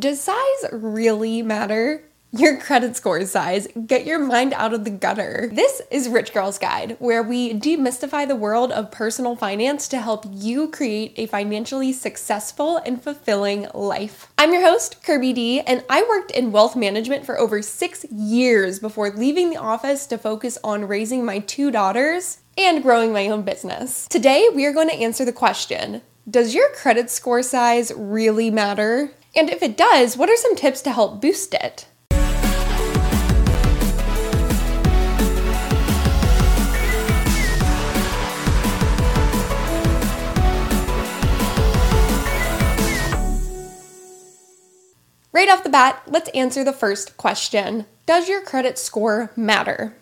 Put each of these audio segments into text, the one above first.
Does size really matter? Your credit score size. Get your mind out of the gutter. This is Rich Girl's Guide, where we demystify the world of personal finance to help you create a financially successful and fulfilling life. I'm your host, Kirby D, and I worked in wealth management for over six years before leaving the office to focus on raising my two daughters and growing my own business. Today, we are going to answer the question Does your credit score size really matter? And if it does, what are some tips to help boost it? Right off the bat, let's answer the first question Does your credit score matter?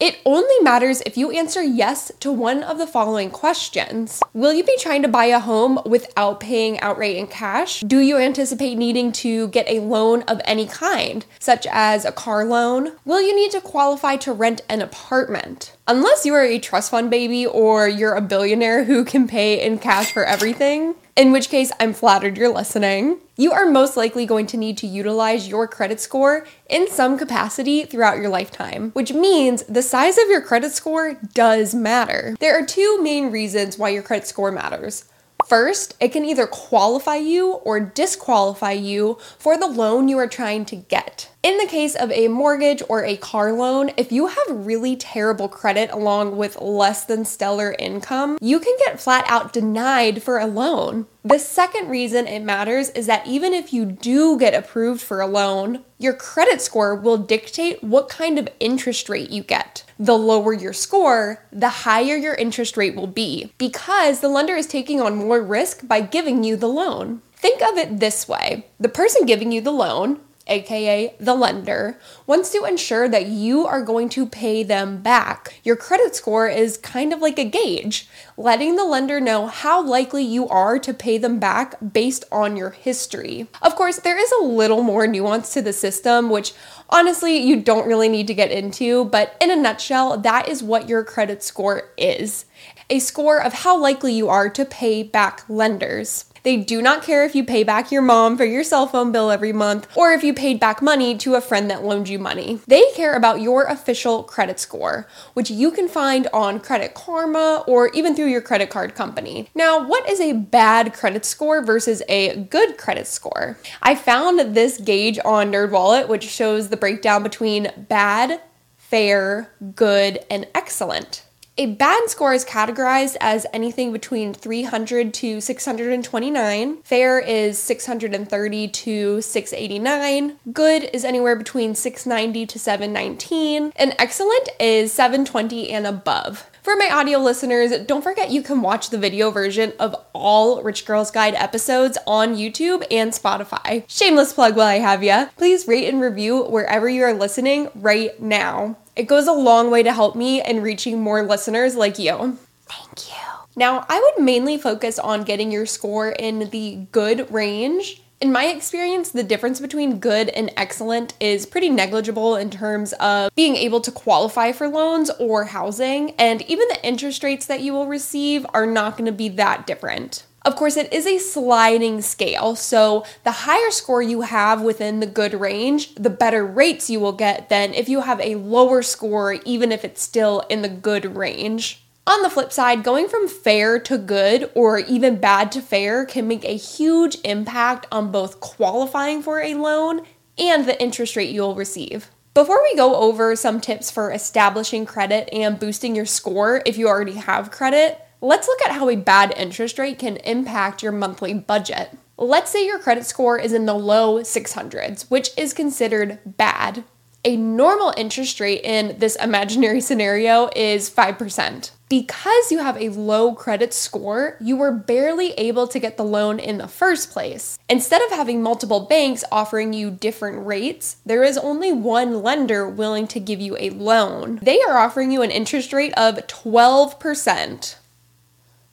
It only matters if you answer yes to one of the following questions. Will you be trying to buy a home without paying outright in cash? Do you anticipate needing to get a loan of any kind, such as a car loan? Will you need to qualify to rent an apartment? Unless you are a trust fund baby or you're a billionaire who can pay in cash for everything, in which case I'm flattered you're listening. You are most likely going to need to utilize your credit score in some capacity throughout your lifetime, which means the size of your credit score does matter. There are two main reasons why your credit score matters. First, it can either qualify you or disqualify you for the loan you are trying to get. In the case of a mortgage or a car loan, if you have really terrible credit along with less than stellar income, you can get flat out denied for a loan. The second reason it matters is that even if you do get approved for a loan, your credit score will dictate what kind of interest rate you get. The lower your score, the higher your interest rate will be because the lender is taking on more risk by giving you the loan. Think of it this way the person giving you the loan aka the lender, wants to ensure that you are going to pay them back. Your credit score is kind of like a gauge, letting the lender know how likely you are to pay them back based on your history. Of course, there is a little more nuance to the system, which honestly you don't really need to get into, but in a nutshell, that is what your credit score is a score of how likely you are to pay back lenders. They do not care if you pay back your mom for your cell phone bill every month or if you paid back money to a friend that loaned you money. They care about your official credit score, which you can find on Credit Karma or even through your credit card company. Now, what is a bad credit score versus a good credit score? I found this gauge on NerdWallet, which shows the breakdown between bad, fair, good, and excellent. A bad score is categorized as anything between 300 to 629. Fair is 630 to 689. Good is anywhere between 690 to 719. And excellent is 720 and above. For my audio listeners, don't forget you can watch the video version of all Rich Girls Guide episodes on YouTube and Spotify. Shameless plug while I have ya. Please rate and review wherever you are listening right now. It goes a long way to help me in reaching more listeners like you. Thank you. Now, I would mainly focus on getting your score in the good range. In my experience, the difference between good and excellent is pretty negligible in terms of being able to qualify for loans or housing, and even the interest rates that you will receive are not going to be that different. Of course, it is a sliding scale, so the higher score you have within the good range, the better rates you will get than if you have a lower score, even if it's still in the good range. On the flip side, going from fair to good or even bad to fair can make a huge impact on both qualifying for a loan and the interest rate you'll receive. Before we go over some tips for establishing credit and boosting your score if you already have credit, Let's look at how a bad interest rate can impact your monthly budget. Let's say your credit score is in the low 600s, which is considered bad. A normal interest rate in this imaginary scenario is 5%. Because you have a low credit score, you were barely able to get the loan in the first place. Instead of having multiple banks offering you different rates, there is only one lender willing to give you a loan. They are offering you an interest rate of 12%.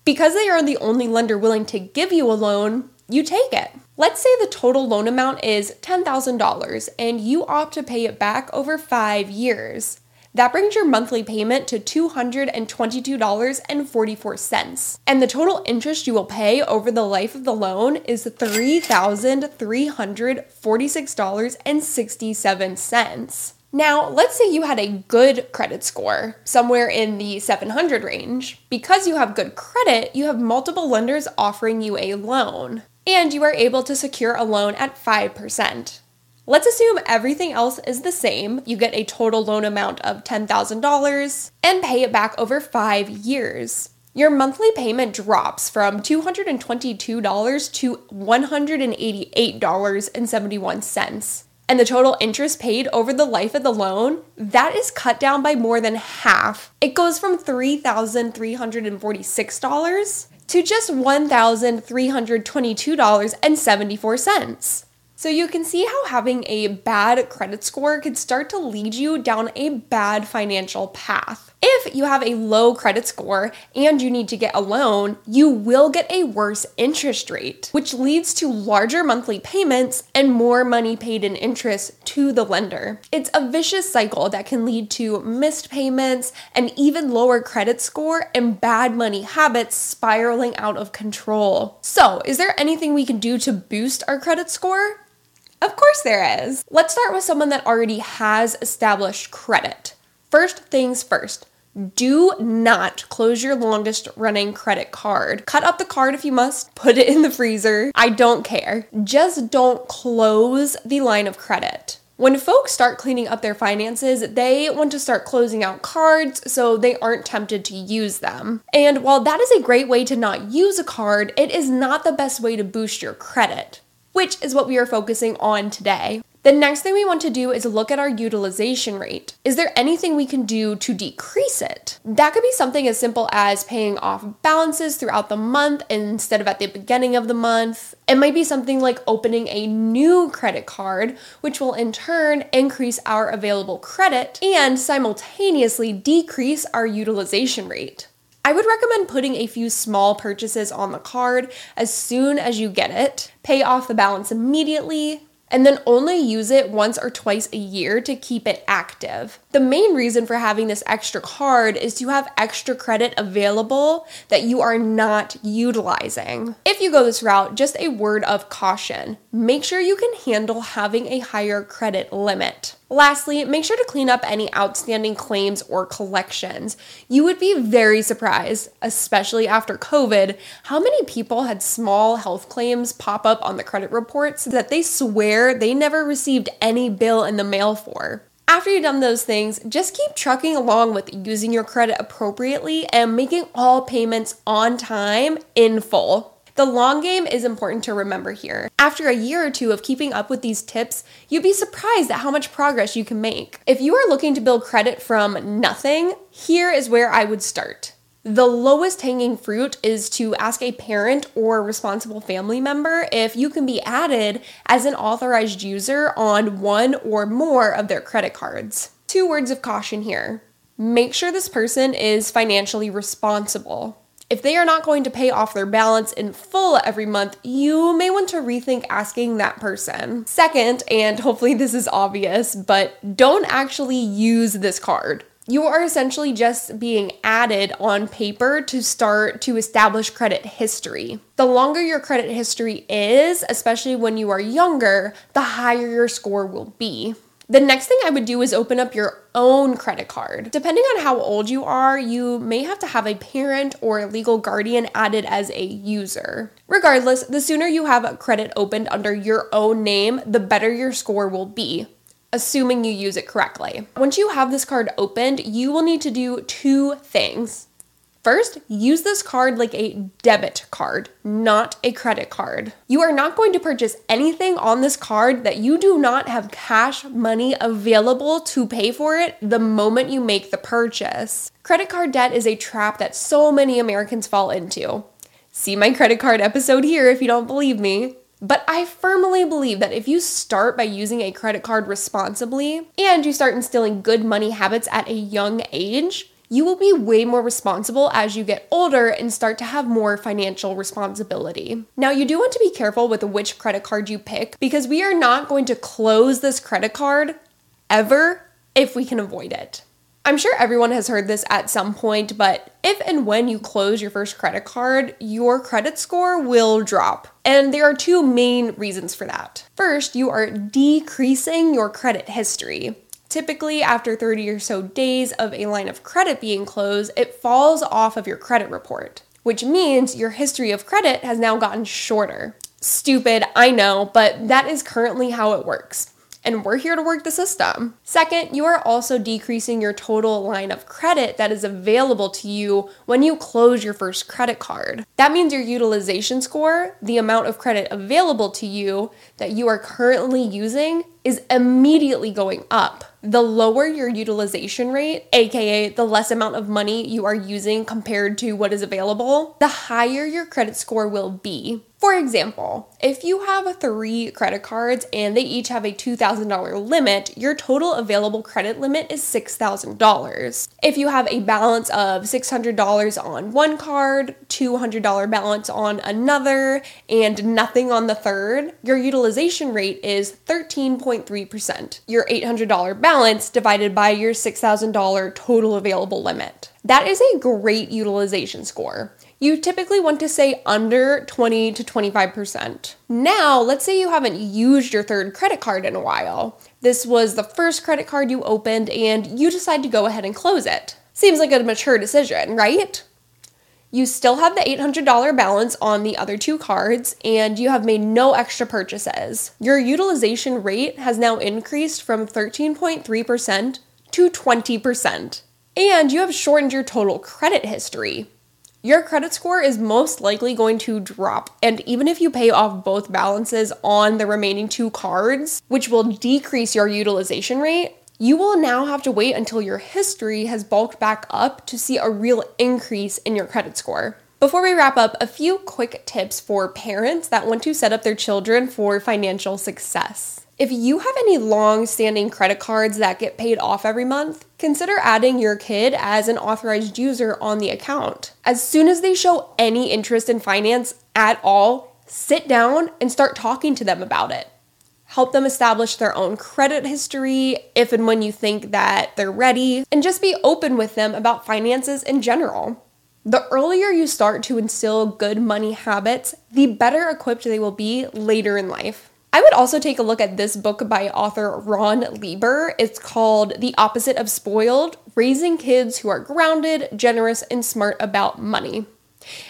Because they are the only lender willing to give you a loan, you take it. Let's say the total loan amount is $10,000 and you opt to pay it back over five years. That brings your monthly payment to $222.44. And the total interest you will pay over the life of the loan is $3,346.67. Now, let's say you had a good credit score, somewhere in the 700 range. Because you have good credit, you have multiple lenders offering you a loan, and you are able to secure a loan at 5%. Let's assume everything else is the same. You get a total loan amount of $10,000 and pay it back over five years. Your monthly payment drops from $222 to $188.71 and the total interest paid over the life of the loan, that is cut down by more than half. It goes from $3,346 to just $1,322.74. So you can see how having a bad credit score could start to lead you down a bad financial path. If you have a low credit score and you need to get a loan, you will get a worse interest rate, which leads to larger monthly payments and more money paid in interest to the lender. It's a vicious cycle that can lead to missed payments, and even lower credit score, and bad money habits spiraling out of control. So, is there anything we can do to boost our credit score? Of course, there is. Let's start with someone that already has established credit. First things first, do not close your longest running credit card. Cut up the card if you must, put it in the freezer. I don't care. Just don't close the line of credit. When folks start cleaning up their finances, they want to start closing out cards so they aren't tempted to use them. And while that is a great way to not use a card, it is not the best way to boost your credit, which is what we are focusing on today. The next thing we want to do is look at our utilization rate. Is there anything we can do to decrease it? That could be something as simple as paying off balances throughout the month instead of at the beginning of the month. It might be something like opening a new credit card, which will in turn increase our available credit and simultaneously decrease our utilization rate. I would recommend putting a few small purchases on the card as soon as you get it. Pay off the balance immediately, and then only use it once or twice a year to keep it active. The main reason for having this extra card is to have extra credit available that you are not utilizing. If you go this route, just a word of caution make sure you can handle having a higher credit limit. Lastly, make sure to clean up any outstanding claims or collections. You would be very surprised, especially after COVID, how many people had small health claims pop up on the credit reports that they swear they never received any bill in the mail for. After you've done those things, just keep trucking along with using your credit appropriately and making all payments on time in full. The long game is important to remember here. After a year or two of keeping up with these tips, you'd be surprised at how much progress you can make. If you are looking to build credit from nothing, here is where I would start. The lowest hanging fruit is to ask a parent or responsible family member if you can be added as an authorized user on one or more of their credit cards. Two words of caution here. Make sure this person is financially responsible. If they are not going to pay off their balance in full every month, you may want to rethink asking that person. Second, and hopefully this is obvious, but don't actually use this card. You are essentially just being added on paper to start to establish credit history. The longer your credit history is, especially when you are younger, the higher your score will be. The next thing I would do is open up your own credit card. Depending on how old you are, you may have to have a parent or a legal guardian added as a user. Regardless, the sooner you have a credit opened under your own name, the better your score will be assuming you use it correctly. Once you have this card opened, you will need to do two things. First, use this card like a debit card, not a credit card. You are not going to purchase anything on this card that you do not have cash money available to pay for it the moment you make the purchase. Credit card debt is a trap that so many Americans fall into. See my credit card episode here if you don't believe me. But I firmly believe that if you start by using a credit card responsibly and you start instilling good money habits at a young age, you will be way more responsible as you get older and start to have more financial responsibility. Now, you do want to be careful with which credit card you pick because we are not going to close this credit card ever if we can avoid it. I'm sure everyone has heard this at some point, but if and when you close your first credit card, your credit score will drop. And there are two main reasons for that. First, you are decreasing your credit history. Typically, after 30 or so days of a line of credit being closed, it falls off of your credit report, which means your history of credit has now gotten shorter. Stupid, I know, but that is currently how it works and we're here to work the system. Second, you are also decreasing your total line of credit that is available to you when you close your first credit card. That means your utilization score, the amount of credit available to you that you are currently using, is immediately going up. The lower your utilization rate, aka the less amount of money you are using compared to what is available, the higher your credit score will be. For example, if you have three credit cards and they each have a $2,000 limit, your total available credit limit is $6,000. If you have a balance of $600 on one card, $200 balance on another, and nothing on the third, your utilization rate is 13.3%. Your $800 balance divided by your $6,000 total available limit. That is a great utilization score you typically want to say under 20 to 25%. Now, let's say you haven't used your third credit card in a while. This was the first credit card you opened and you decide to go ahead and close it. Seems like a mature decision, right? You still have the $800 balance on the other two cards, and you have made no extra purchases. Your utilization rate has now increased from 13.3% to 20%. And you have shortened your total credit history your credit score is most likely going to drop. And even if you pay off both balances on the remaining two cards, which will decrease your utilization rate, you will now have to wait until your history has bulked back up to see a real increase in your credit score. Before we wrap up, a few quick tips for parents that want to set up their children for financial success. If you have any long standing credit cards that get paid off every month, consider adding your kid as an authorized user on the account. As soon as they show any interest in finance at all, sit down and start talking to them about it. Help them establish their own credit history if and when you think that they're ready, and just be open with them about finances in general. The earlier you start to instill good money habits, the better equipped they will be later in life. I would also take a look at this book by author Ron Lieber. It's called The Opposite of Spoiled Raising Kids Who Are Grounded, Generous, and Smart About Money.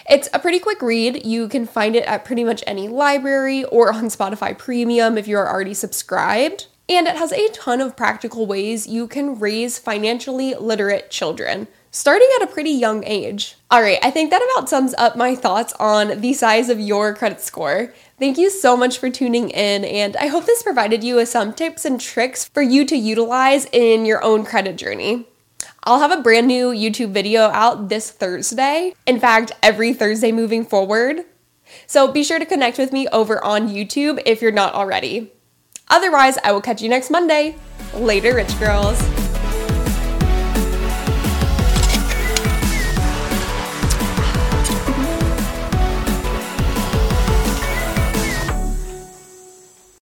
It's a pretty quick read. You can find it at pretty much any library or on Spotify Premium if you're already subscribed. And it has a ton of practical ways you can raise financially literate children starting at a pretty young age. All right, I think that about sums up my thoughts on the size of your credit score. Thank you so much for tuning in, and I hope this provided you with some tips and tricks for you to utilize in your own credit journey. I'll have a brand new YouTube video out this Thursday. In fact, every Thursday moving forward. So be sure to connect with me over on YouTube if you're not already. Otherwise, I will catch you next Monday. Later, Rich Girls.